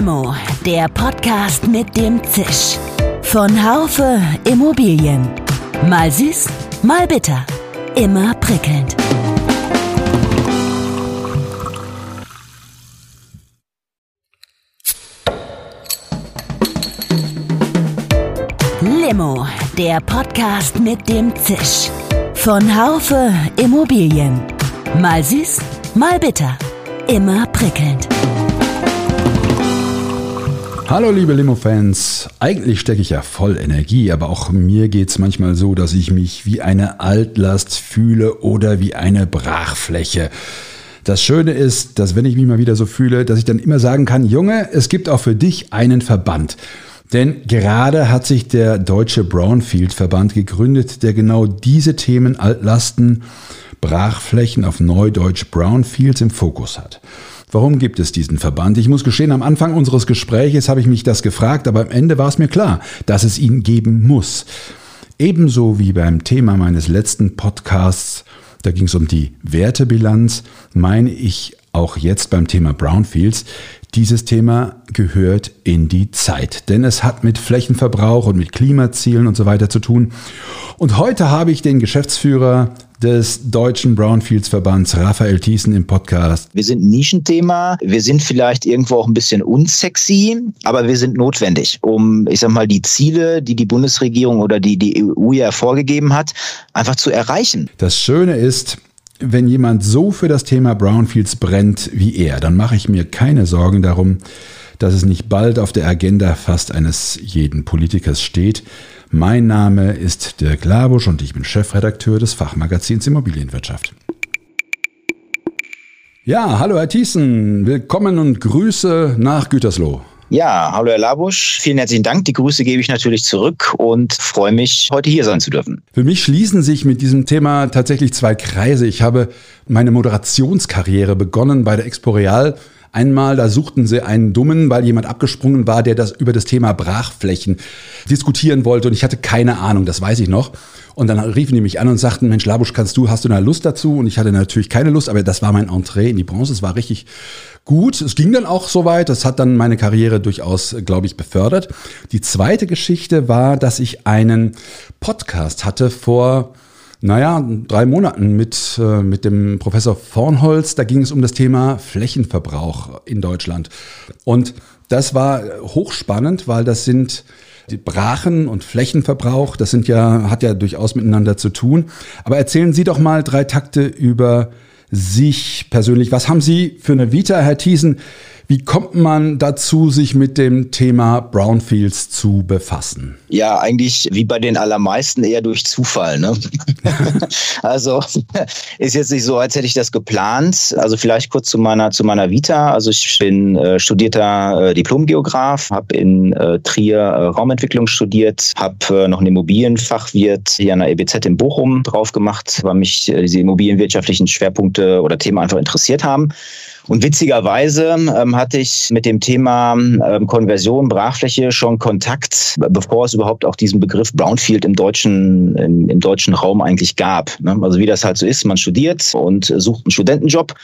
Limo, der Podcast mit dem Zisch. Von Haufe Immobilien. Mal süß, mal bitter. Immer prickelnd. Limo, der Podcast mit dem Zisch. Von Haufe Immobilien. Mal süß, mal bitter. Immer prickelnd. Hallo liebe Limo-Fans, eigentlich stecke ich ja voll Energie, aber auch mir geht es manchmal so, dass ich mich wie eine Altlast fühle oder wie eine Brachfläche. Das Schöne ist, dass wenn ich mich mal wieder so fühle, dass ich dann immer sagen kann, Junge, es gibt auch für dich einen Verband. Denn gerade hat sich der Deutsche Brownfield-Verband gegründet, der genau diese Themen Altlasten, Brachflächen auf Neudeutsch Brownfields im Fokus hat. Warum gibt es diesen Verband? Ich muss gestehen, am Anfang unseres Gespräches habe ich mich das gefragt, aber am Ende war es mir klar, dass es ihn geben muss. Ebenso wie beim Thema meines letzten Podcasts, da ging es um die Wertebilanz, meine ich auch jetzt beim Thema Brownfields, dieses Thema gehört in die Zeit, denn es hat mit Flächenverbrauch und mit Klimazielen und so weiter zu tun. Und heute habe ich den Geschäftsführer des Deutschen Brownfields-Verbands, Raphael Thiessen, im Podcast. Wir sind ein Nischenthema. Wir sind vielleicht irgendwo auch ein bisschen unsexy, aber wir sind notwendig, um, ich sag mal, die Ziele, die die Bundesregierung oder die die EU ja vorgegeben hat, einfach zu erreichen. Das Schöne ist, wenn jemand so für das Thema Brownfields brennt wie er, dann mache ich mir keine Sorgen darum, dass es nicht bald auf der Agenda fast eines jeden Politikers steht. Mein Name ist Dirk Labusch und ich bin Chefredakteur des Fachmagazins Immobilienwirtschaft. Ja, hallo Herr Thiessen, willkommen und Grüße nach Gütersloh. Ja, hallo Herr Labusch, vielen herzlichen Dank. Die Grüße gebe ich natürlich zurück und freue mich, heute hier sein zu dürfen. Für mich schließen sich mit diesem Thema tatsächlich zwei Kreise. Ich habe meine Moderationskarriere begonnen bei der Expo Real Einmal, da suchten sie einen Dummen, weil jemand abgesprungen war, der das über das Thema Brachflächen diskutieren wollte und ich hatte keine Ahnung, das weiß ich noch. Und dann riefen die mich an und sagten, Mensch, Labusch, kannst du, hast du da Lust dazu? Und ich hatte natürlich keine Lust, aber das war mein Entree in die Branche. Es war richtig gut. Es ging dann auch so weit. Das hat dann meine Karriere durchaus, glaube ich, befördert. Die zweite Geschichte war, dass ich einen Podcast hatte vor naja, drei Monaten mit, äh, mit dem Professor Vornholz. Da ging es um das Thema Flächenverbrauch in Deutschland. Und das war hochspannend, weil das sind die Brachen und Flächenverbrauch, das sind ja, hat ja durchaus miteinander zu tun. Aber erzählen Sie doch mal drei Takte über sich persönlich. Was haben Sie für eine Vita, Herr Thiesen? Wie kommt man dazu, sich mit dem Thema Brownfields zu befassen? Ja, eigentlich wie bei den allermeisten eher durch Zufall. Ne? also ist jetzt nicht so, als hätte ich das geplant. Also vielleicht kurz zu meiner zu meiner Vita. Also ich bin äh, studierter äh, Diplomgeograf, habe in äh, Trier äh, Raumentwicklung studiert, habe äh, noch einen Immobilienfachwirt hier an der EBZ in Bochum drauf gemacht, weil mich äh, diese immobilienwirtschaftlichen Schwerpunkte oder Themen einfach interessiert haben. Und witzigerweise ähm, hatte ich mit dem Thema ähm, Konversion, Brachfläche schon Kontakt, bevor es überhaupt auch diesen Begriff Brownfield im deutschen, im, im deutschen Raum eigentlich gab. Ne? Also wie das halt so ist, man studiert und sucht einen Studentenjob.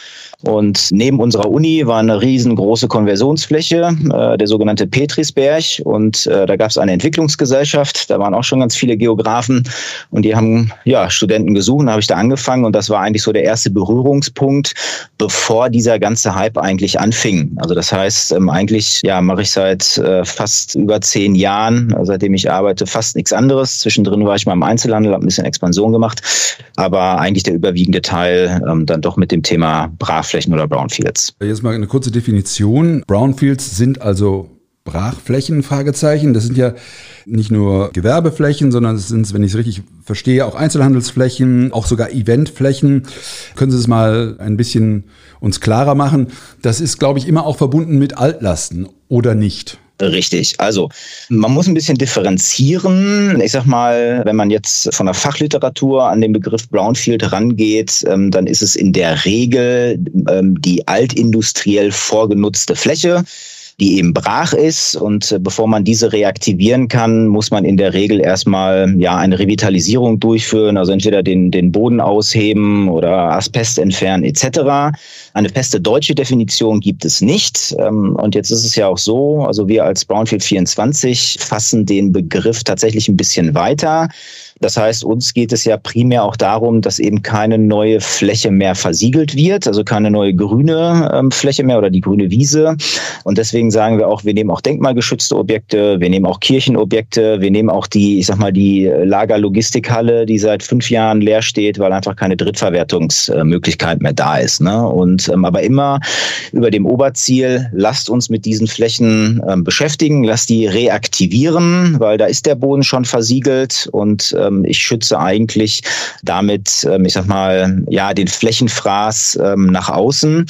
Und neben unserer Uni war eine riesengroße Konversionsfläche, äh, der sogenannte Petrisberg. Und äh, da gab es eine Entwicklungsgesellschaft, da waren auch schon ganz viele Geografen und die haben ja Studenten gesucht. Habe ich da angefangen und das war eigentlich so der erste Berührungspunkt, bevor dieser ganze Hype eigentlich anfing. Also das heißt, ähm, eigentlich ja mache ich seit äh, fast über zehn Jahren, also seitdem ich arbeite, fast nichts anderes. Zwischendrin war ich mal im Einzelhandel, habe ein bisschen Expansion gemacht, aber eigentlich der überwiegende Teil ähm, dann doch mit dem Thema Brav Brachflächen oder Brownfields. Jetzt mal eine kurze Definition. Brownfields sind also Brachflächen, Fragezeichen. Das sind ja nicht nur Gewerbeflächen, sondern es sind, wenn ich es richtig verstehe, auch Einzelhandelsflächen, auch sogar Eventflächen. Können Sie es mal ein bisschen uns klarer machen? Das ist, glaube ich, immer auch verbunden mit Altlasten oder nicht? Richtig. Also man muss ein bisschen differenzieren. Ich sag mal, wenn man jetzt von der Fachliteratur an den Begriff Brownfield rangeht, ähm, dann ist es in der Regel ähm, die altindustriell vorgenutzte Fläche. Die eben brach ist. Und äh, bevor man diese reaktivieren kann, muss man in der Regel erstmal ja eine Revitalisierung durchführen, also entweder den, den Boden ausheben oder Asbest entfernen etc. Eine feste deutsche Definition gibt es nicht. Ähm, und jetzt ist es ja auch so, also wir als Brownfield 24 fassen den Begriff tatsächlich ein bisschen weiter. Das heißt, uns geht es ja primär auch darum, dass eben keine neue Fläche mehr versiegelt wird, also keine neue grüne ähm, Fläche mehr oder die grüne Wiese. Und deswegen sagen wir auch, wir nehmen auch denkmalgeschützte Objekte, wir nehmen auch Kirchenobjekte, wir nehmen auch die, ich sag mal, die Lagerlogistikhalle, die seit fünf Jahren leer steht, weil einfach keine Drittverwertungsmöglichkeit mehr da ist. Ne? Und ähm, aber immer über dem Oberziel, lasst uns mit diesen Flächen ähm, beschäftigen, lasst die reaktivieren, weil da ist der Boden schon versiegelt und äh, ähm, ich schütze eigentlich damit, ähm, ich sag mal, ja, den Flächenfraß ähm, nach außen.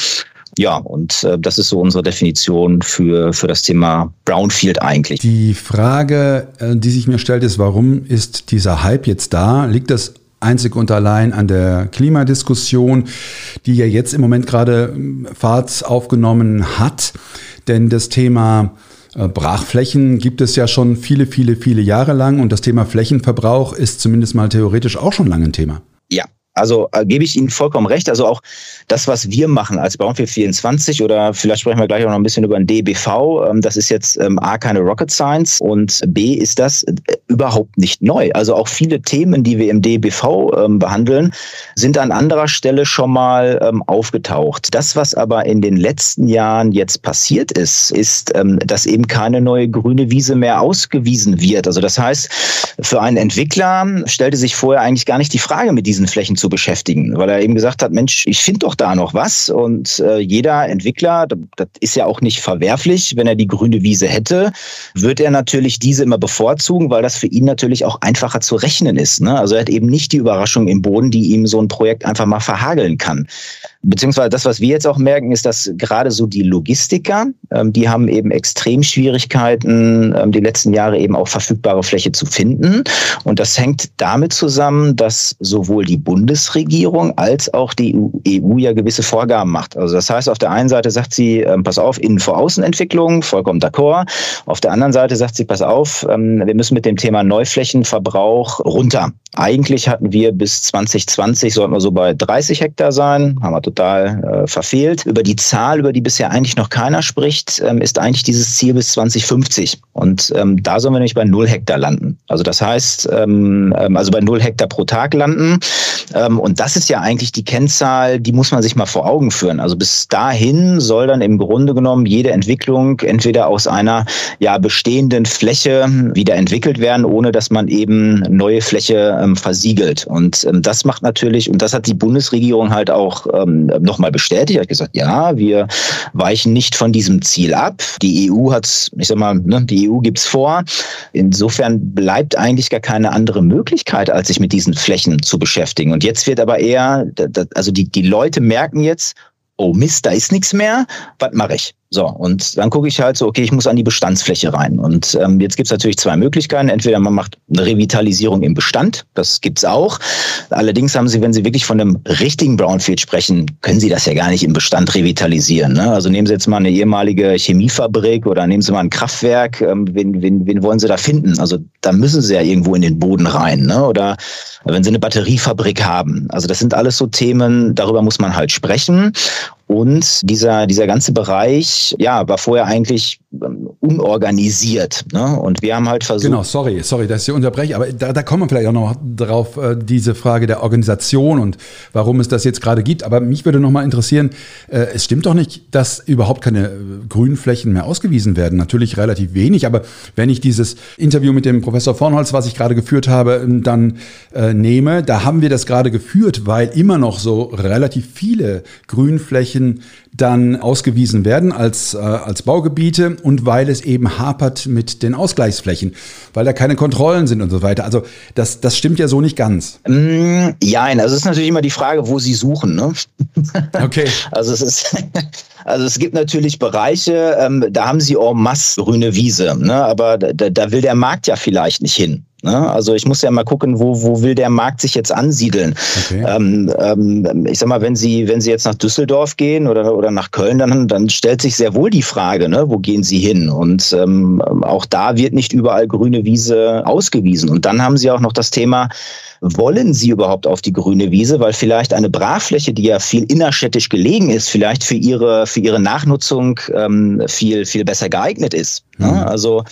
Ja, und äh, das ist so unsere Definition für, für das Thema Brownfield eigentlich. Die Frage, äh, die sich mir stellt, ist, warum ist dieser Hype jetzt da? Liegt das einzig und allein an der Klimadiskussion, die ja jetzt im Moment gerade Fahrt aufgenommen hat? Denn das Thema Brachflächen gibt es ja schon viele, viele, viele Jahre lang und das Thema Flächenverbrauch ist zumindest mal theoretisch auch schon lange ein Thema. Ja, also äh, gebe ich Ihnen vollkommen recht. Also auch das, was wir machen als Brownfield 24 oder vielleicht sprechen wir gleich auch noch ein bisschen über ein DBV, ähm, das ist jetzt ähm, A, keine Rocket Science und B, ist das äh, überhaupt nicht neu. Also auch viele Themen, die wir im DBV ähm, behandeln, sind an anderer Stelle schon mal ähm, aufgetaucht. Das, was aber in den letzten Jahren jetzt passiert ist, ist, ähm, dass eben keine neue grüne Wiese mehr ausgewiesen wird. Also das heißt, für einen Entwickler stellte sich vorher eigentlich gar nicht die Frage, mit diesen Flächen zu beschäftigen, weil er eben gesagt hat, Mensch, ich finde doch da noch was. Und äh, jeder Entwickler, das ist ja auch nicht verwerflich, wenn er die grüne Wiese hätte, wird er natürlich diese immer bevorzugen, weil das für ihn natürlich auch einfacher zu rechnen ist. Ne? Also er hat eben nicht die Überraschung im Boden, die ihm so ein Projekt einfach mal verhageln kann. Beziehungsweise das, was wir jetzt auch merken, ist, dass gerade so die Logistiker, ähm, die haben eben extrem Schwierigkeiten, ähm, die letzten Jahre eben auch verfügbare Fläche zu finden. Und das hängt damit zusammen, dass sowohl die Bundesregierung als auch die EU, EU ja gewisse Vorgaben macht. Also das heißt, auf der einen Seite sagt sie, ähm, pass auf, Innen-vor-Außenentwicklung, vollkommen d'accord. Auf der anderen Seite sagt sie, pass auf, ähm, wir müssen mit dem Thema Neuflächenverbrauch runter. Eigentlich hatten wir bis 2020, sollten wir so bei 30 Hektar sein, haben wir total äh, verfehlt. Über die Zahl, über die bisher eigentlich noch keiner spricht, ähm, ist eigentlich dieses Ziel bis 2050. Und ähm, da sollen wir nämlich bei 0 Hektar landen. Also das heißt, ähm, ähm, also bei 0 Hektar pro Tag landen. Ähm, und das ist ja eigentlich die Kennzahl, die muss man sich mal vor Augen führen. Also bis dahin soll dann im Grunde genommen jede Entwicklung entweder aus einer ja bestehenden Fläche wieder entwickelt werden, ohne dass man eben neue Fläche ähm, versiegelt. Und ähm, das macht natürlich, und das hat die Bundesregierung halt auch ähm, nochmal bestätigt, hat gesagt, ja, wir weichen nicht von diesem Ziel ab. Die EU hat, ich sag mal, ne, die EU gibt's vor. Insofern bleibt eigentlich gar keine andere Möglichkeit, als sich mit diesen Flächen zu beschäftigen. Und jetzt wird aber eher, also die, die Leute merken jetzt, oh Mist, da ist nichts mehr, was mache ich? So, und dann gucke ich halt so, okay, ich muss an die Bestandsfläche rein. Und ähm, jetzt gibt es natürlich zwei Möglichkeiten. Entweder man macht eine Revitalisierung im Bestand, das gibt's auch. Allerdings haben Sie, wenn Sie wirklich von einem richtigen Brownfield sprechen, können Sie das ja gar nicht im Bestand revitalisieren. Ne? Also nehmen Sie jetzt mal eine ehemalige Chemiefabrik oder nehmen Sie mal ein Kraftwerk. Ähm, wen, wen, wen wollen Sie da finden? Also da müssen Sie ja irgendwo in den Boden rein. Ne? Oder wenn Sie eine Batteriefabrik haben. Also das sind alles so Themen, darüber muss man halt sprechen. Und dieser, dieser ganze Bereich, ja, war vorher eigentlich unorganisiert. Ne? Und wir haben halt versucht. Genau, sorry, sorry, dass ich unterbreche, aber da, da kommen wir vielleicht auch noch drauf, äh, diese Frage der Organisation und warum es das jetzt gerade gibt. Aber mich würde noch mal interessieren, äh, es stimmt doch nicht, dass überhaupt keine äh, Grünflächen mehr ausgewiesen werden. Natürlich relativ wenig, aber wenn ich dieses Interview mit dem Professor Vornholz, was ich gerade geführt habe, dann äh, nehme, da haben wir das gerade geführt, weil immer noch so relativ viele Grünflächen Flächen dann ausgewiesen werden als, äh, als Baugebiete und weil es eben hapert mit den Ausgleichsflächen, weil da keine Kontrollen sind und so weiter. Also das, das stimmt ja so nicht ganz. Mm, ja, also es ist natürlich immer die Frage, wo Sie suchen. Ne? Okay. Also es ist, also es gibt natürlich Bereiche, ähm, da haben Sie en masse grüne Wiese, ne? aber da, da will der Markt ja vielleicht nicht hin. Ne? Also ich muss ja mal gucken, wo, wo will der Markt sich jetzt ansiedeln. Okay. Ähm, ähm, ich sag mal, wenn Sie, wenn Sie jetzt nach Düsseldorf gehen oder, oder nach Köln, dann, dann stellt sich sehr wohl die Frage, ne? wo gehen Sie hin? Und ähm, auch da wird nicht überall grüne Wiese ausgewiesen. Und dann haben Sie auch noch das Thema, wollen sie überhaupt auf die grüne Wiese, weil vielleicht eine Brachfläche, die ja viel innerstädtisch gelegen ist, vielleicht für ihre, für ihre Nachnutzung ähm, viel, viel besser geeignet ist. Mhm. Also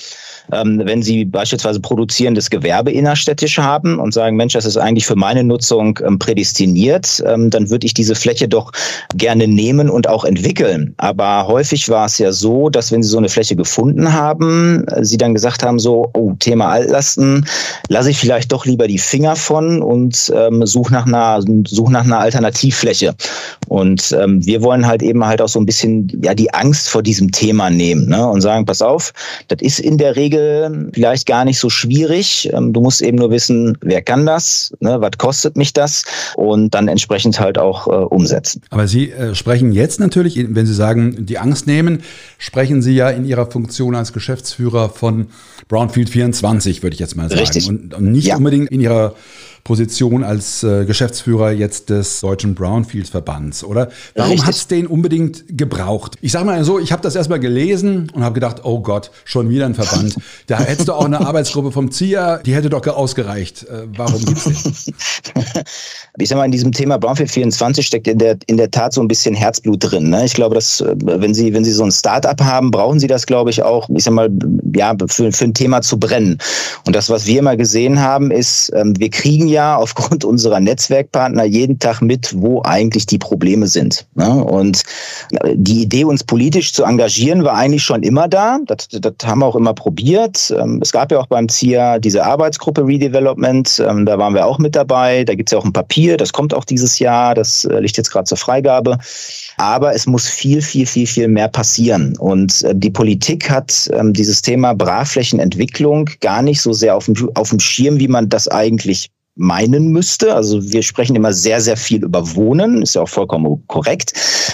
ähm, wenn Sie beispielsweise produzierendes Gewerbe innerstädtisch haben und sagen, Mensch, das ist eigentlich für meine Nutzung ähm, prädestiniert, ähm, dann würde ich diese Fläche doch gerne nehmen und auch entwickeln. Aber häufig war es ja so, dass wenn Sie so eine Fläche gefunden haben, äh, Sie dann gesagt haben, so, oh, Thema Altlasten, lasse ich vielleicht doch lieber die Finger von und ähm, suche nach einer, nach einer Alternativfläche. Und ähm, wir wollen halt eben halt auch so ein bisschen ja die Angst vor diesem Thema nehmen ne? und sagen, pass auf, das ist in der Regel Wege vielleicht gar nicht so schwierig. Ähm, du musst eben nur wissen, wer kann das, ne, was kostet mich das und dann entsprechend halt auch äh, umsetzen. Aber Sie äh, sprechen jetzt natürlich, wenn Sie sagen, die Angst nehmen, sprechen Sie ja in Ihrer Funktion als Geschäftsführer von Brownfield 24, würde ich jetzt mal sagen. Richtig. Und, und nicht ja. unbedingt in Ihrer Position als äh, Geschäftsführer jetzt des Deutschen Brownfield-Verbands, oder? Warum hat es den unbedingt gebraucht? Ich sage mal so, ich habe das erstmal gelesen und habe gedacht, oh Gott, schon wieder ein Verband. Da hättest du auch eine Arbeitsgruppe vom ZIA, die hätte doch ausgereicht. Äh, warum gibt's den? Ich sag mal, in diesem Thema Brownfield 24 steckt in der, in der Tat so ein bisschen Herzblut drin. Ne? Ich glaube, dass, äh, wenn Sie, wenn Sie so ein Start-up haben, brauchen Sie das, glaube ich, auch, ich sag mal, ja, für, für ein Thema zu brennen. Und das, was wir immer gesehen haben, ist, ähm, wir kriegen ja aufgrund unserer Netzwerkpartner jeden Tag mit, wo eigentlich die Probleme sind. Ne? Und die Idee, uns politisch zu engagieren, war eigentlich schon immer da. Das, das haben wir auch immer probiert. Ähm, es gab ja auch beim ZIA diese Arbeitsgruppe Redevelopment. Ähm, da waren wir auch mit dabei. Da gibt es ja auch ein Papier. Das kommt auch dieses Jahr. Das äh, liegt jetzt gerade zur Freigabe. Aber es muss viel, viel, viel, viel mehr passieren. Und äh, die Politik hat ähm, dieses Thema Brachflächenentwicklung gar nicht so sehr auf dem, auf dem Schirm, wie man das eigentlich meinen müsste. Also wir sprechen immer sehr, sehr viel über Wohnen, ist ja auch vollkommen korrekt.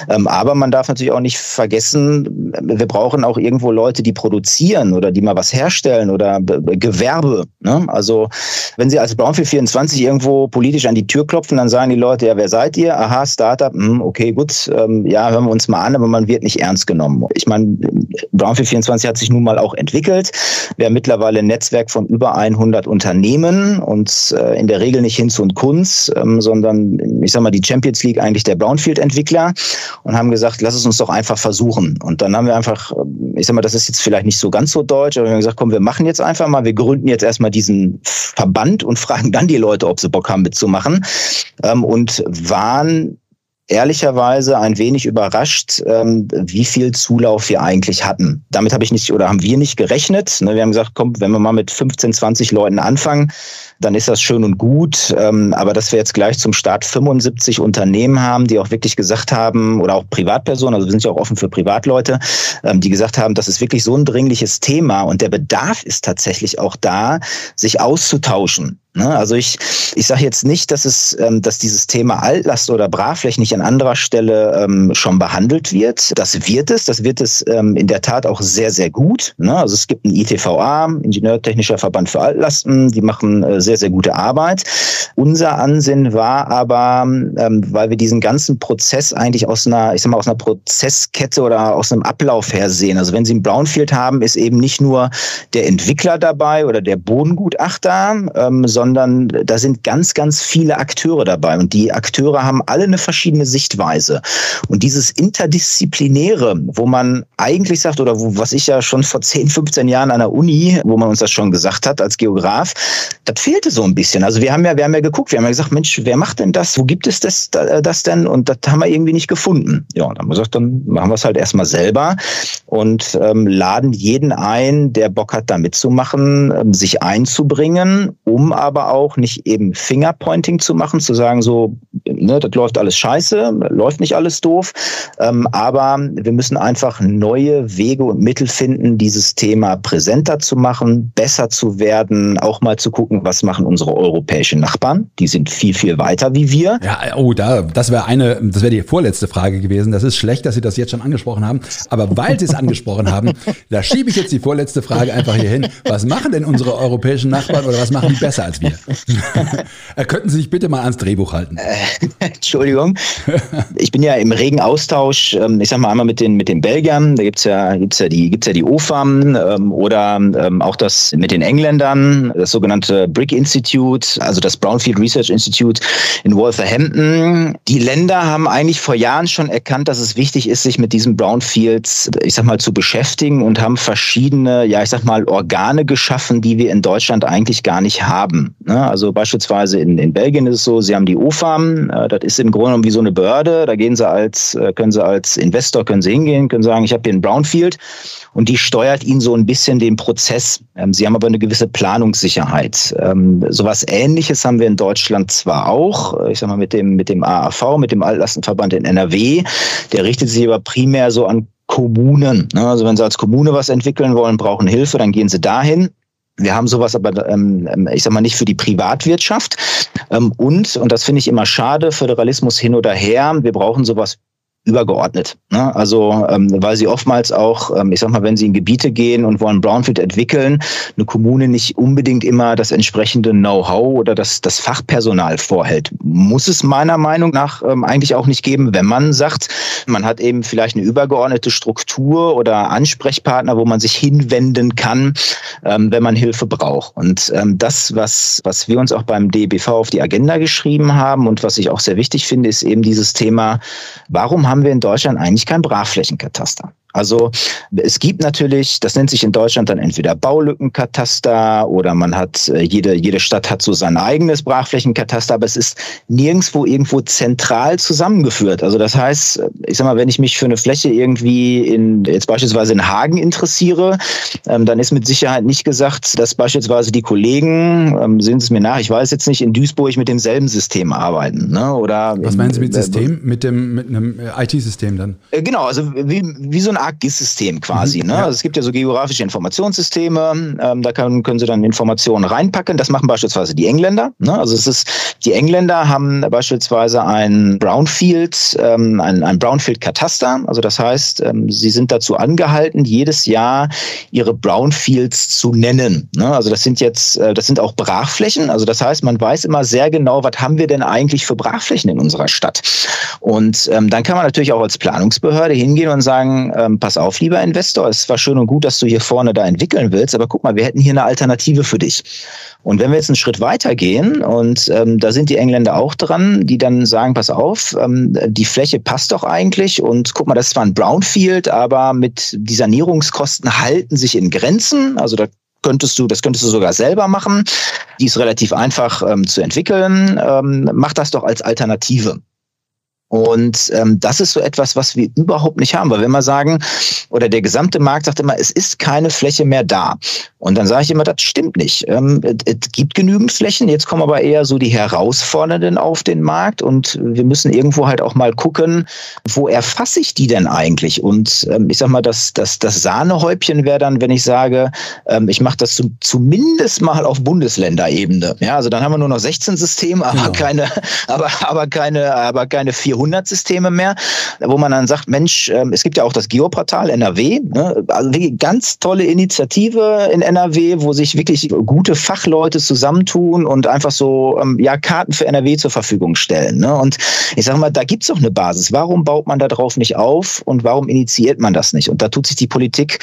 Ähm, aber man darf natürlich auch nicht vergessen, wir brauchen auch irgendwo Leute, die produzieren oder die mal was herstellen oder Gewerbe. Ne? Also wenn Sie als Brownfield 24 irgendwo politisch an die Tür klopfen, dann sagen die Leute, ja, wer seid ihr? Aha, Startup, hm, okay, gut, ähm, ja, hören wir uns mal an, aber man wird nicht ernst genommen. Ich meine, Brownfield 24 hat sich nun mal auch entwickelt. Wir haben mittlerweile ein Netzwerk von über 100 Unternehmen und äh, in der Regel nicht Hinz und Kunz, ähm, sondern ich sag mal die Champions League eigentlich der Brownfield-Entwickler und haben gesagt, lass es uns doch einfach versuchen. Und dann haben wir einfach, ich sag mal, das ist jetzt vielleicht nicht so ganz so deutsch, aber wir haben gesagt, komm, wir machen jetzt einfach mal, wir gründen jetzt erstmal diesen Verband und fragen dann die Leute, ob sie Bock haben mitzumachen. Ähm, und waren ehrlicherweise ein wenig überrascht, ähm, wie viel Zulauf wir eigentlich hatten. Damit habe ich nicht oder haben wir nicht gerechnet. Ne, wir haben gesagt, komm, wenn wir mal mit 15, 20 Leuten anfangen, dann ist das schön und gut. Ähm, aber dass wir jetzt gleich zum Start 75 Unternehmen haben, die auch wirklich gesagt haben, oder auch Privatpersonen, also wir sind ja auch offen für Privatleute, ähm, die gesagt haben, das ist wirklich so ein dringliches Thema und der Bedarf ist tatsächlich auch da, sich auszutauschen. Ne? Also ich, ich sage jetzt nicht, dass es, ähm, dass dieses Thema Altlast oder Brachflächen nicht an anderer Stelle ähm, schon behandelt wird. Das wird es, das wird es ähm, in der Tat auch sehr, sehr gut. Ne? Also es gibt ein ITVA, Ingenieurtechnischer Verband für Altlasten, die machen äh, sehr, sehr gute Arbeit. Unser Ansinnen war aber, weil wir diesen ganzen Prozess eigentlich aus einer, ich sag mal, aus einer Prozesskette oder aus einem Ablauf her sehen. Also wenn Sie ein Brownfield haben, ist eben nicht nur der Entwickler dabei oder der Bodengutachter, sondern sondern da sind ganz, ganz viele Akteure dabei und die Akteure haben alle eine verschiedene Sichtweise. Und dieses Interdisziplinäre, wo man eigentlich sagt, oder wo, was ich ja schon vor 10, 15 Jahren an der Uni, wo man uns das schon gesagt hat als Geograf, das fehlte so ein bisschen. Also wir haben ja, wir haben ja geguckt, wir haben ja gesagt, Mensch, wer macht denn das? Wo gibt es das, das denn? Und das haben wir irgendwie nicht gefunden. Ja, und dann haben wir gesagt, dann machen wir es halt erstmal selber und ähm, laden jeden ein, der Bock hat, da mitzumachen, ähm, sich einzubringen, um aber aber auch nicht eben Fingerpointing zu machen, zu sagen, so, ne, das läuft alles scheiße, läuft nicht alles doof. Ähm, aber wir müssen einfach neue Wege und Mittel finden, dieses Thema präsenter zu machen, besser zu werden, auch mal zu gucken, was machen unsere europäischen Nachbarn. Die sind viel, viel weiter wie wir. Ja, oh, da, das wäre eine, das wäre die vorletzte Frage gewesen. Das ist schlecht, dass Sie das jetzt schon angesprochen haben. Aber weil Sie es angesprochen haben, da schiebe ich jetzt die vorletzte Frage einfach hier hin. Was machen denn unsere europäischen Nachbarn oder was machen die besser als wir? Könnten Sie sich bitte mal ans Drehbuch halten? Äh, Entschuldigung. Ich bin ja im regen Austausch, ähm, ich sag mal einmal mit den, mit den Belgiern, da gibt's ja, gibt's ja die, gibt's ja die OFAM ähm, oder ähm, auch das mit den Engländern, das sogenannte BRIC Institute, also das Brownfield Research Institute in Wolverhampton. Die Länder haben eigentlich vor Jahren schon erkannt, dass es wichtig ist, sich mit diesen Brownfields, ich sag mal, zu beschäftigen und haben verschiedene, ja, ich sag mal, Organe geschaffen, die wir in Deutschland eigentlich gar nicht haben. Ne? Also beispielsweise in, in Belgien ist es so, sie haben die OFAM, äh, das ist im Grunde genommen wie so eine Behörde, da gehen sie als, äh, können sie als Investor, können sie hingehen, können sagen, ich habe hier ein Brownfield und die steuert ihnen so ein bisschen den Prozess. Ähm, sie haben aber eine gewisse Planungssicherheit. Ähm, sowas ähnliches haben wir in Deutschland zwar auch, ich sag mal mit dem, mit dem AAV, mit dem Altlastenverband in NRW, der richtet sich aber primär so an Kommunen. Ne? Also wenn Sie als Kommune was entwickeln wollen, brauchen Hilfe, dann gehen Sie dahin. Wir haben sowas aber, ähm, ähm, ich sag mal, nicht für die Privatwirtschaft. Ähm, und, und das finde ich immer schade, Föderalismus hin oder her, wir brauchen sowas übergeordnet. Ne? Also ähm, weil sie oftmals auch, ähm, ich sag mal, wenn sie in Gebiete gehen und wollen Brownfield entwickeln, eine Kommune nicht unbedingt immer das entsprechende Know-how oder das, das Fachpersonal vorhält. Muss es meiner Meinung nach ähm, eigentlich auch nicht geben, wenn man sagt, man hat eben vielleicht eine übergeordnete Struktur oder Ansprechpartner, wo man sich hinwenden kann, ähm, wenn man Hilfe braucht. Und ähm, das, was, was wir uns auch beim DBV auf die Agenda geschrieben haben und was ich auch sehr wichtig finde, ist eben dieses Thema, warum haben wir in Deutschland eigentlich kein Brachflächenkataster. Also es gibt natürlich, das nennt sich in Deutschland dann entweder Baulückenkataster oder man hat, äh, jede, jede Stadt hat so sein eigenes Brachflächenkataster, aber es ist nirgendwo irgendwo zentral zusammengeführt. Also das heißt, ich sag mal, wenn ich mich für eine Fläche irgendwie in, jetzt beispielsweise in Hagen interessiere, ähm, dann ist mit Sicherheit nicht gesagt, dass beispielsweise die Kollegen, ähm, sehen Sie es mir nach, ich weiß jetzt nicht, in Duisburg mit demselben System arbeiten. Ne? Oder Was meinen Sie mit äh, System? Mit dem mit einem IT-System dann? Äh, genau, also wie, wie so ein Art GIS-System quasi. Mhm, ne? Ja. Also es gibt ja so geografische Informationssysteme, ähm, da können, können Sie dann Informationen reinpacken. Das machen beispielsweise die Engländer. Ne? Also es ist, die Engländer haben beispielsweise ein Brownfield, ähm, ein, ein Brownfield-Kataster. Also das heißt, ähm, sie sind dazu angehalten, jedes Jahr ihre Brownfields zu nennen. Ne? Also das sind jetzt, äh, das sind auch Brachflächen. Also das heißt, man weiß immer sehr genau, was haben wir denn eigentlich für Brachflächen in unserer Stadt. Und ähm, dann kann man natürlich auch als Planungsbehörde hingehen und sagen, ähm, pass auf, lieber Investor, es war schön und gut, dass du hier vorne da entwickeln willst, aber guck mal, wir hätten hier eine Alternative für dich. Und wenn wir jetzt einen Schritt weiter gehen, und ähm, da sind die Engländer auch dran, die dann sagen, pass auf, ähm, die Fläche passt doch eigentlich und guck mal, das ist zwar ein Brownfield, aber mit die Sanierungskosten halten sich in Grenzen. Also da könntest du, das könntest du sogar selber machen. Die ist relativ einfach ähm, zu entwickeln. Ähm, mach das doch als Alternative. Und ähm, das ist so etwas, was wir überhaupt nicht haben, weil wenn wir sagen, oder der gesamte Markt sagt immer, es ist keine Fläche mehr da. Und dann sage ich immer, das stimmt nicht. Ähm, es, es gibt genügend Flächen, jetzt kommen aber eher so die Herausfordernden auf den Markt und wir müssen irgendwo halt auch mal gucken, wo erfasse ich die denn eigentlich? Und ähm, ich sag mal, das, das, das Sahnehäubchen wäre dann, wenn ich sage, ähm, ich mache das zu, zumindest mal auf Bundesländerebene. Ja, also dann haben wir nur noch 16 Systeme, aber genau. keine, aber, aber keine, aber keine 400 100 Systeme mehr, wo man dann sagt, Mensch, ähm, es gibt ja auch das Geoportal NRW, ne? also wirklich ganz tolle Initiative in NRW, wo sich wirklich gute Fachleute zusammentun und einfach so ähm, ja Karten für NRW zur Verfügung stellen. Ne? Und ich sage mal, da gibt es doch eine Basis. Warum baut man da drauf nicht auf und warum initiiert man das nicht? Und da tut sich die Politik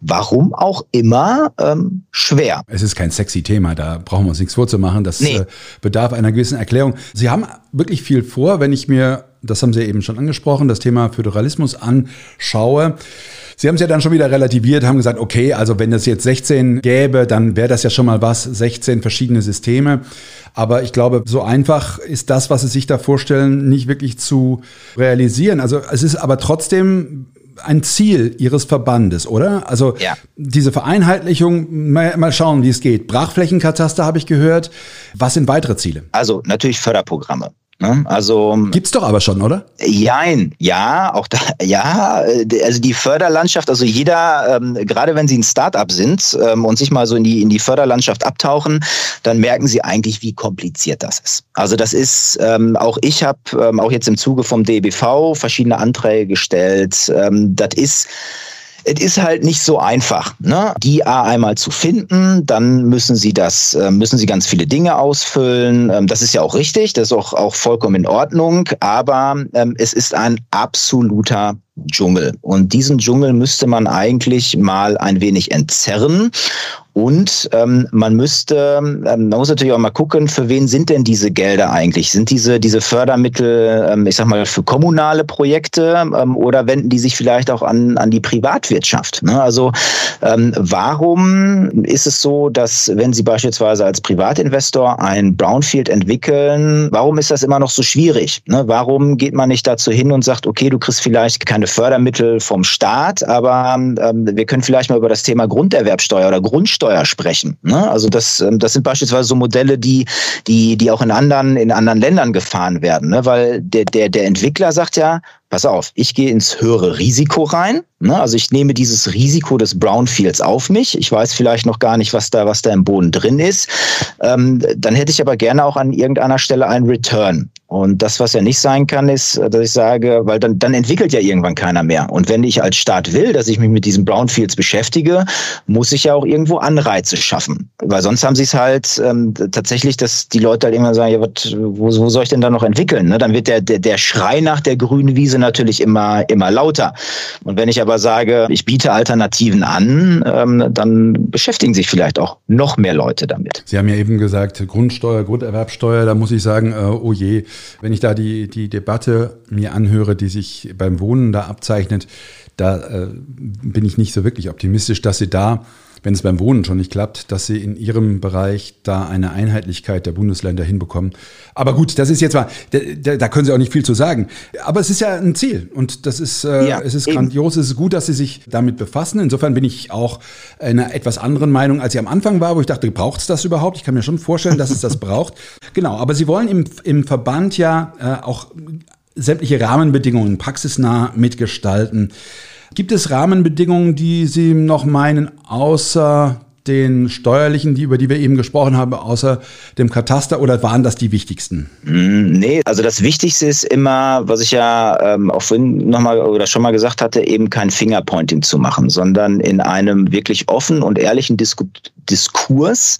warum auch immer, ähm, schwer. Es ist kein sexy Thema, da brauchen wir uns nichts vorzumachen. Das nee. äh, bedarf einer gewissen Erklärung. Sie haben wirklich viel vor, wenn ich mir, das haben Sie eben schon angesprochen, das Thema Föderalismus anschaue. Sie haben es ja dann schon wieder relativiert, haben gesagt, okay, also wenn es jetzt 16 gäbe, dann wäre das ja schon mal was, 16 verschiedene Systeme. Aber ich glaube, so einfach ist das, was Sie sich da vorstellen, nicht wirklich zu realisieren. Also es ist aber trotzdem ein Ziel Ihres Verbandes, oder? Also ja. diese Vereinheitlichung, mal, mal schauen, wie es geht. Brachflächenkataster habe ich gehört. Was sind weitere Ziele? Also natürlich Förderprogramme. Ne? Also gibt's doch aber schon, oder? Jein, ja, auch da, ja, also die Förderlandschaft, also jeder, ähm, gerade wenn Sie ein Startup sind ähm, und sich mal so in die in die Förderlandschaft abtauchen, dann merken Sie eigentlich, wie kompliziert das ist. Also das ist ähm, auch ich habe ähm, auch jetzt im Zuge vom DBV verschiedene Anträge gestellt. Ähm, das ist es ist halt nicht so einfach, ne? die A einmal zu finden, dann müssen sie das, äh, müssen sie ganz viele Dinge ausfüllen. Ähm, das ist ja auch richtig, das ist auch, auch vollkommen in Ordnung, aber ähm, es ist ein absoluter Dschungel. Und diesen Dschungel müsste man eigentlich mal ein wenig entzerren und ähm, man müsste, ähm, man muss natürlich auch mal gucken, für wen sind denn diese Gelder eigentlich? Sind diese, diese Fördermittel, ähm, ich sag mal, für kommunale Projekte ähm, oder wenden die sich vielleicht auch an, an die Privatwirtschaft? Ne? Also ähm, warum ist es so, dass wenn Sie beispielsweise als Privatinvestor ein Brownfield entwickeln, warum ist das immer noch so schwierig? Ne? Warum geht man nicht dazu hin und sagt, okay, du kriegst vielleicht keine Fördermittel vom Staat, aber ähm, wir können vielleicht mal über das Thema Grunderwerbsteuer oder Grundsteuer sprechen. Ne? Also das, ähm, das sind beispielsweise so Modelle, die, die, die auch in anderen, in anderen Ländern gefahren werden. Ne? Weil der, der, der Entwickler sagt ja, pass auf, ich gehe ins höhere Risiko rein. Ne? Also ich nehme dieses Risiko des Brownfields auf mich. Ich weiß vielleicht noch gar nicht, was da, was da im Boden drin ist. Ähm, dann hätte ich aber gerne auch an irgendeiner Stelle einen Return. Und das, was ja nicht sein kann, ist, dass ich sage, weil dann, dann entwickelt ja irgendwann keiner mehr. Und wenn ich als Staat will, dass ich mich mit diesen Brownfields beschäftige, muss ich ja auch irgendwo Anreize schaffen. Weil sonst haben sie es halt ähm, tatsächlich, dass die Leute halt irgendwann sagen, ja, wat, wo, wo soll ich denn da noch entwickeln? Ne? Dann wird der, der, der Schrei nach der grünen Wiese natürlich immer, immer lauter. Und wenn ich aber sage, ich biete Alternativen an, ähm, dann beschäftigen sich vielleicht auch noch mehr Leute damit. Sie haben ja eben gesagt, Grundsteuer, Grunderwerbsteuer, da muss ich sagen, äh, oh je, wenn ich da die, die Debatte mir anhöre, die sich beim Wohnen da abzeichnet, da äh, bin ich nicht so wirklich optimistisch, dass Sie da wenn es beim Wohnen schon nicht klappt, dass sie in ihrem Bereich da eine Einheitlichkeit der Bundesländer hinbekommen. Aber gut, das ist jetzt mal, da, da können Sie auch nicht viel zu sagen. Aber es ist ja ein Ziel und das ist, äh, ja, es ist eben. grandios, es ist gut, dass Sie sich damit befassen. Insofern bin ich auch einer etwas anderen Meinung, als ich am Anfang war, wo ich dachte, braucht es das überhaupt? Ich kann mir schon vorstellen, dass es das braucht. Genau, aber Sie wollen im, im Verband ja äh, auch sämtliche Rahmenbedingungen praxisnah mitgestalten. Gibt es Rahmenbedingungen, die Sie noch meinen, außer den steuerlichen, die, über die wir eben gesprochen haben, außer dem Kataster oder waren das die wichtigsten? Mm, nee, also das Wichtigste ist immer, was ich ja ähm, auch vorhin nochmal oder schon mal gesagt hatte, eben kein Fingerpointing zu machen, sondern in einem wirklich offen und ehrlichen Disku Diskurs,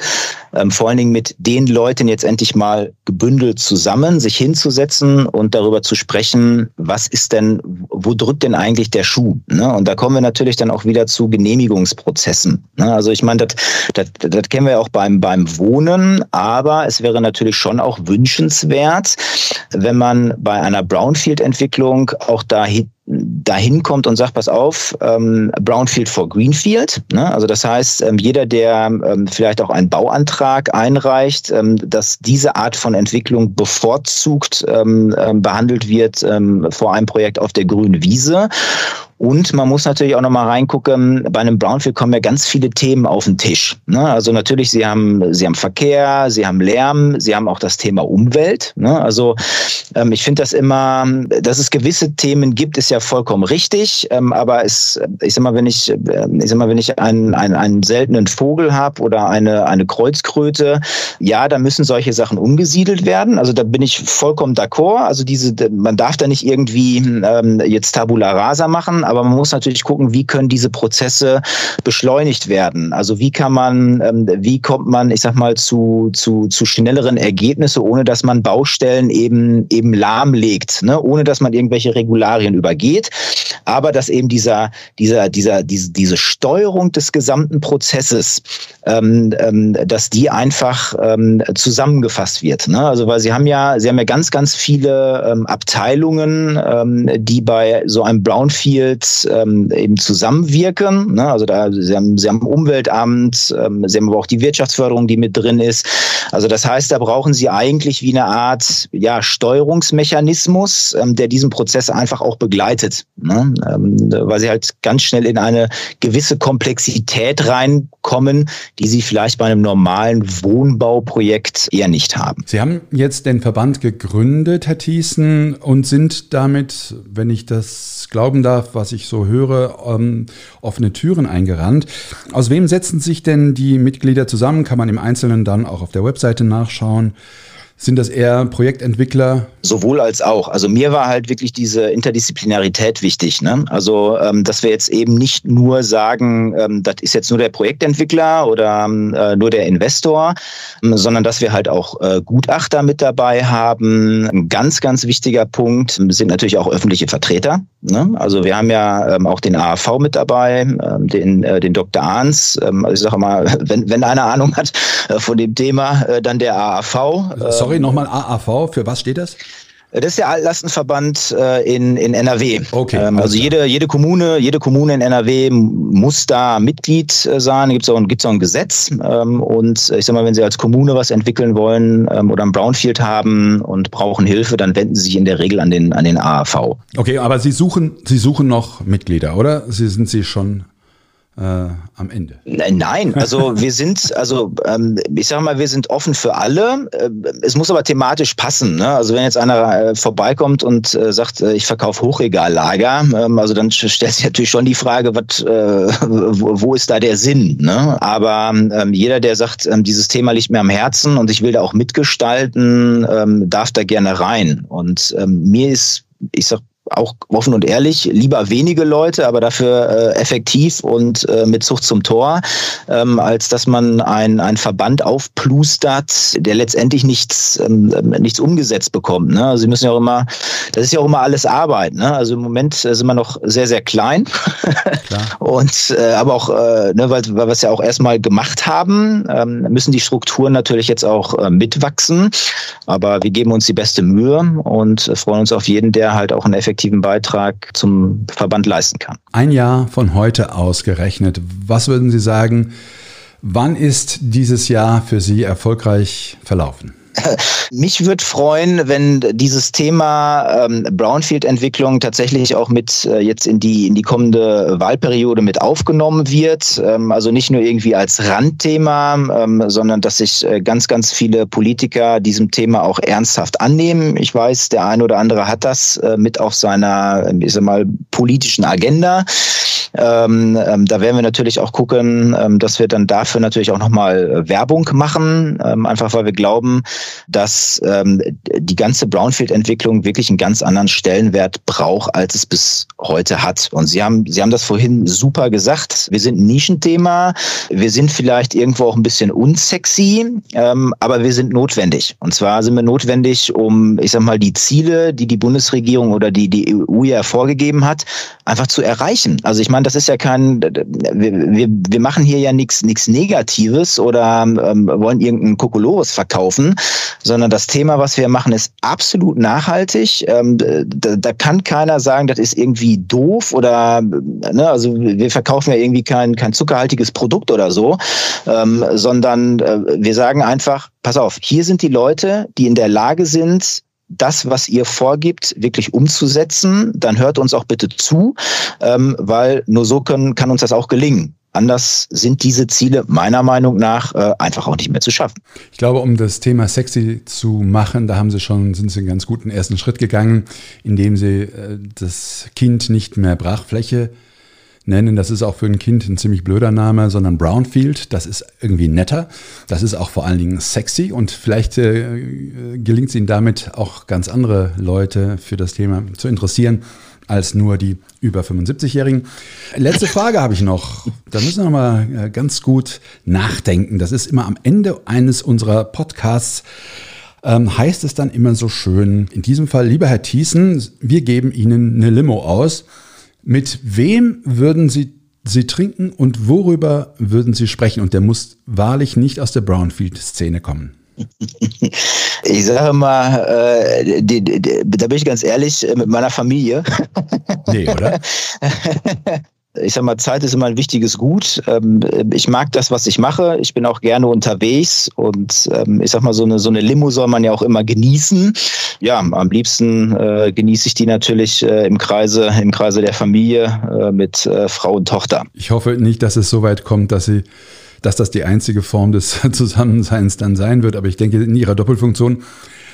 ähm, vor allen Dingen mit den Leuten jetzt endlich mal gebündelt zusammen, sich hinzusetzen und darüber zu sprechen, was ist denn, wo drückt denn eigentlich der Schuh? Ne? Und da kommen wir natürlich dann auch wieder zu Genehmigungsprozessen. Ne? Also ich meine, das, das, das kennen wir auch beim, beim Wohnen, aber es wäre natürlich schon auch wünschenswert, wenn man bei einer Brownfield-Entwicklung auch dahin dahin kommt und sagt, pass auf, ähm, Brownfield for Greenfield. Ne? Also das heißt, ähm, jeder, der ähm, vielleicht auch einen Bauantrag einreicht, ähm, dass diese Art von Entwicklung bevorzugt ähm, ähm, behandelt wird vor einem Projekt auf der grünen Wiese. Und man muss natürlich auch nochmal reingucken, bei einem Brownfield kommen ja ganz viele Themen auf den Tisch. Ne? Also natürlich, Sie haben, Sie haben Verkehr, Sie haben Lärm, Sie haben auch das Thema Umwelt. Ne? Also ähm, ich finde das immer, dass es gewisse Themen gibt, ist ja vollkommen richtig. Ähm, aber es, ich sag mal, wenn ich, äh, ich sag mal, wenn ich einen, einen, einen seltenen Vogel habe oder eine, eine Kreuzkröte, ja, da müssen solche Sachen umgesiedelt werden. Also da bin ich vollkommen d'accord. Also diese, man darf da nicht irgendwie ähm, jetzt Tabula rasa machen, aber man muss natürlich gucken, wie können diese Prozesse beschleunigt werden. Also wie kann man, ähm, wie kommt man, ich sag mal, zu, zu, zu schnelleren Ergebnisse, ohne dass man Baustellen eben, eben lahmlegt, ne? ohne dass man irgendwelche Regularien übergeht. Aber dass eben dieser, dieser, dieser, diese, diese Steuerung des gesamten Prozesses, ähm, ähm, dass die einfach ähm, zusammengefasst wird. Ne? Also weil sie haben ja, sie haben ja ganz, ganz viele ähm, Abteilungen, ähm, die bei so einem Brownfield ähm, eben zusammenwirken. Ne? Also da sie haben, sie haben Umweltamt, ähm, sie haben aber auch die Wirtschaftsförderung, die mit drin ist. Also das heißt, da brauchen sie eigentlich wie eine Art ja, Steuerungsmechanismus, ähm, der diesen Prozess einfach auch begleitet. Ne? ähm, weil sie halt ganz schnell in eine gewisse Komplexität reinkommen, die sie vielleicht bei einem normalen Wohnbauprojekt eher nicht haben. Sie haben jetzt den Verband gegründet, Herr Thiessen, und sind damit, wenn ich das glauben darf, was ich so höre, ähm, offene Türen eingerannt. Aus wem setzen sich denn die Mitglieder zusammen? Kann man im Einzelnen dann auch auf der Webseite nachschauen. Sind das eher Projektentwickler? Sowohl als auch. Also mir war halt wirklich diese Interdisziplinarität wichtig. Ne? Also, ähm, dass wir jetzt eben nicht nur sagen, ähm, das ist jetzt nur der Projektentwickler oder ähm, äh, nur der Investor, ähm, sondern dass wir halt auch äh, Gutachter mit dabei haben. Ein ganz, ganz wichtiger Punkt sind natürlich auch öffentliche Vertreter. Ne? Also wir haben ja ähm, auch den AAV mit dabei, ähm, den, äh, den Dr. Ahns. also ich sage mal, wenn, wenn einer Ahnung hat äh, von dem Thema, äh, dann der AAV. Sorry, nochmal AAV, für was steht das? Das ist der Altlastenverband äh, in, in NRW. Okay. Ähm, also jede, jede Kommune, jede Kommune in NRW muss da Mitglied äh, sein. Da gibt es auch, gibt's auch ein Gesetz. Ähm, und ich sag mal, wenn Sie als Kommune was entwickeln wollen ähm, oder ein Brownfield haben und brauchen Hilfe, dann wenden Sie sich in der Regel an den, an den AAV. Okay, aber Sie suchen, Sie suchen noch Mitglieder, oder? Sie sind Sie schon äh, am Ende? Nein, also wir sind, also ähm, ich sage mal, wir sind offen für alle. Äh, es muss aber thematisch passen. Ne? Also wenn jetzt einer äh, vorbeikommt und äh, sagt, äh, ich verkaufe Hochregallager, ähm, also dann stellt sich natürlich schon die Frage, wat, wo, wo, ist da der Sinn? Ne? Aber ähm, jeder, der sagt, ähm, dieses Thema liegt mir am Herzen und ich will da auch mitgestalten, ähm, darf da gerne rein. Und ähm, mir ist ich sag auch offen und ehrlich, lieber wenige Leute, aber dafür äh, effektiv und äh, mit Zucht zum Tor, ähm, als dass man ein, ein Verband aufplustert, der letztendlich nichts, ähm, nichts umgesetzt bekommt. Ne? Also sie müssen ja auch immer, das ist ja auch immer alles Arbeit. Ne? Also im Moment äh, sind wir noch sehr, sehr klein. und äh, aber auch, äh, ne, weil, weil wir es ja auch erstmal gemacht haben, ähm, müssen die Strukturen natürlich jetzt auch äh, mitwachsen. Aber wir geben uns die beste Mühe und freuen uns auf jeden, der halt auch ein effektives effektiven Beitrag zum Verband leisten kann. Ein Jahr von heute ausgerechnet. Was würden Sie sagen, wann ist dieses Jahr für Sie erfolgreich verlaufen? Mich würde freuen, wenn dieses Thema ähm, Brownfield-Entwicklung tatsächlich auch mit äh, jetzt in die, in die kommende Wahlperiode mit aufgenommen wird. Ähm, also nicht nur irgendwie als Randthema, ähm, sondern dass sich äh, ganz, ganz viele Politiker diesem Thema auch ernsthaft annehmen. Ich weiß, der eine oder andere hat das äh, mit auf seiner, ich sag mal, politischen Agenda. Ähm, ähm, da werden wir natürlich auch gucken, ähm, dass wir dann dafür natürlich auch nochmal äh, Werbung machen, ähm, einfach weil wir glauben, dass ähm, die ganze Brownfield-Entwicklung wirklich einen ganz anderen Stellenwert braucht, als es bis heute hat. Und Sie haben, Sie haben das vorhin super gesagt. Wir sind ein Nischenthema. Wir sind vielleicht irgendwo auch ein bisschen unsexy, ähm, aber wir sind notwendig. Und zwar sind wir notwendig, um, ich sag mal, die Ziele, die die Bundesregierung oder die die EU ja vorgegeben hat, einfach zu erreichen. Also ich meine, das ist ja kein, wir, wir, wir machen hier ja nichts nichts Negatives oder ähm, wollen irgendeinen Kokolores verkaufen, sondern das Thema, was wir machen, ist absolut nachhaltig. Ähm, da, da kann keiner sagen, das ist irgendwie doof oder, ne, also wir verkaufen ja irgendwie kein, kein zuckerhaltiges Produkt oder so, ähm, sondern äh, wir sagen einfach, pass auf, hier sind die Leute, die in der Lage sind, das, was ihr vorgibt, wirklich umzusetzen, dann hört uns auch bitte zu, ähm, weil nur so können, kann uns das auch gelingen. Anders sind diese Ziele meiner Meinung nach äh, einfach auch nicht mehr zu schaffen. Ich glaube, um das Thema sexy zu machen, da haben Sie schon, sind Sie einen ganz guten ersten Schritt gegangen, indem Sie äh, das Kind nicht mehr Brachfläche nennen. Das ist auch für ein Kind ein ziemlich blöder Name, sondern Brownfield. Das ist irgendwie netter. Das ist auch vor allen Dingen sexy und vielleicht äh, gelingt es Ihnen damit auch ganz andere Leute für das Thema zu interessieren als nur die über 75-Jährigen. Letzte Frage habe ich noch. Da müssen wir mal äh, ganz gut nachdenken. Das ist immer am Ende eines unserer Podcasts. Ähm, heißt es dann immer so schön, in diesem Fall, lieber Herr Thiessen, wir geben Ihnen eine Limo aus. Mit wem würden Sie sie trinken und worüber würden Sie sprechen? Und der muss wahrlich nicht aus der Brownfield-Szene kommen. Ich sage mal, äh, die, die, da bin ich ganz ehrlich, äh, mit meiner Familie. Nee, oder? ich sag mal, Zeit ist immer ein wichtiges Gut. Ähm, ich mag das, was ich mache. Ich bin auch gerne unterwegs und ähm, ich sag mal, so eine, so eine Limo soll man ja auch immer genießen. Ja, am liebsten äh, genieße ich die natürlich äh, im Kreise, im Kreise der Familie äh, mit äh, Frau und Tochter. Ich hoffe nicht, dass es so weit kommt, dass sie dass das die einzige Form des Zusammenseins dann sein wird. Aber ich denke, in ihrer Doppelfunktion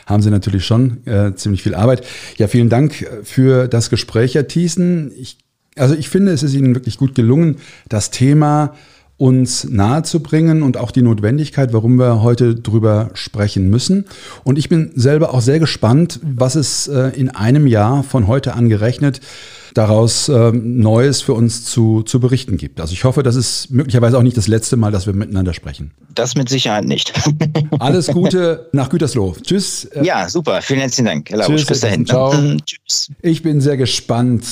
haben Sie natürlich schon äh, ziemlich viel Arbeit. Ja, vielen Dank für das Gespräch, Herr Thiessen. Ich, also ich finde, es ist Ihnen wirklich gut gelungen, das Thema uns nahezubringen und auch die Notwendigkeit, warum wir heute drüber sprechen müssen. Und ich bin selber auch sehr gespannt, was es äh, in einem Jahr von heute an gerechnet daraus äh, Neues für uns zu, zu berichten gibt. Also ich hoffe, das ist möglicherweise auch nicht das letzte Mal, dass wir miteinander sprechen. Das mit Sicherheit nicht. Alles Gute nach Gütersloh. Tschüss. Ja, super. Vielen herzlichen Dank. Herr Tschüss. Bis dahin. Ciao. Tschüss. Ich bin sehr gespannt,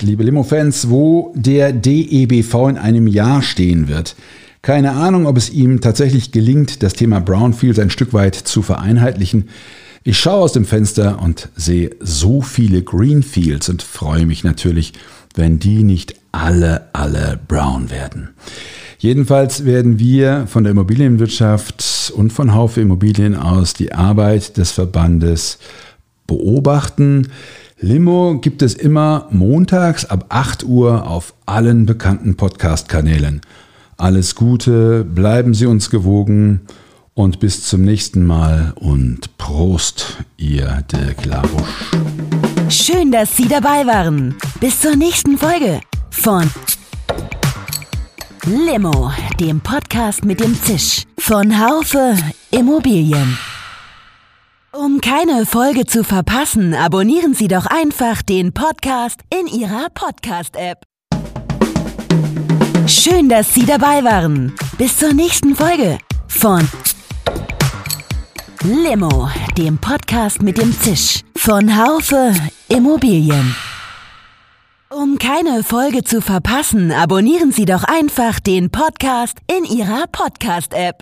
liebe Limo-Fans, wo der DEBV in einem Jahr stehen wird. Keine Ahnung, ob es ihm tatsächlich gelingt, das Thema Brownfields ein Stück weit zu vereinheitlichen. Ich schaue aus dem Fenster und sehe so viele Greenfields und freue mich natürlich, wenn die nicht alle, alle brown werden. Jedenfalls werden wir von der Immobilienwirtschaft und von Haufe Immobilien aus die Arbeit des Verbandes beobachten. Limo gibt es immer montags ab 8 Uhr auf allen bekannten Podcast-Kanälen. Alles Gute, bleiben Sie uns gewogen und bis zum nächsten Mal und Prost, ihr Dirk Labusch. Schön, dass Sie dabei waren. Bis zur nächsten Folge von Limo, dem Podcast mit dem Zisch von Haufe Immobilien. Um keine Folge zu verpassen, abonnieren Sie doch einfach den Podcast in Ihrer Podcast-App. Schön, dass Sie dabei waren. Bis zur nächsten Folge von Limo, dem Podcast mit dem Zisch von Haufe Immobilien. Um keine Folge zu verpassen, abonnieren Sie doch einfach den Podcast in Ihrer Podcast-App.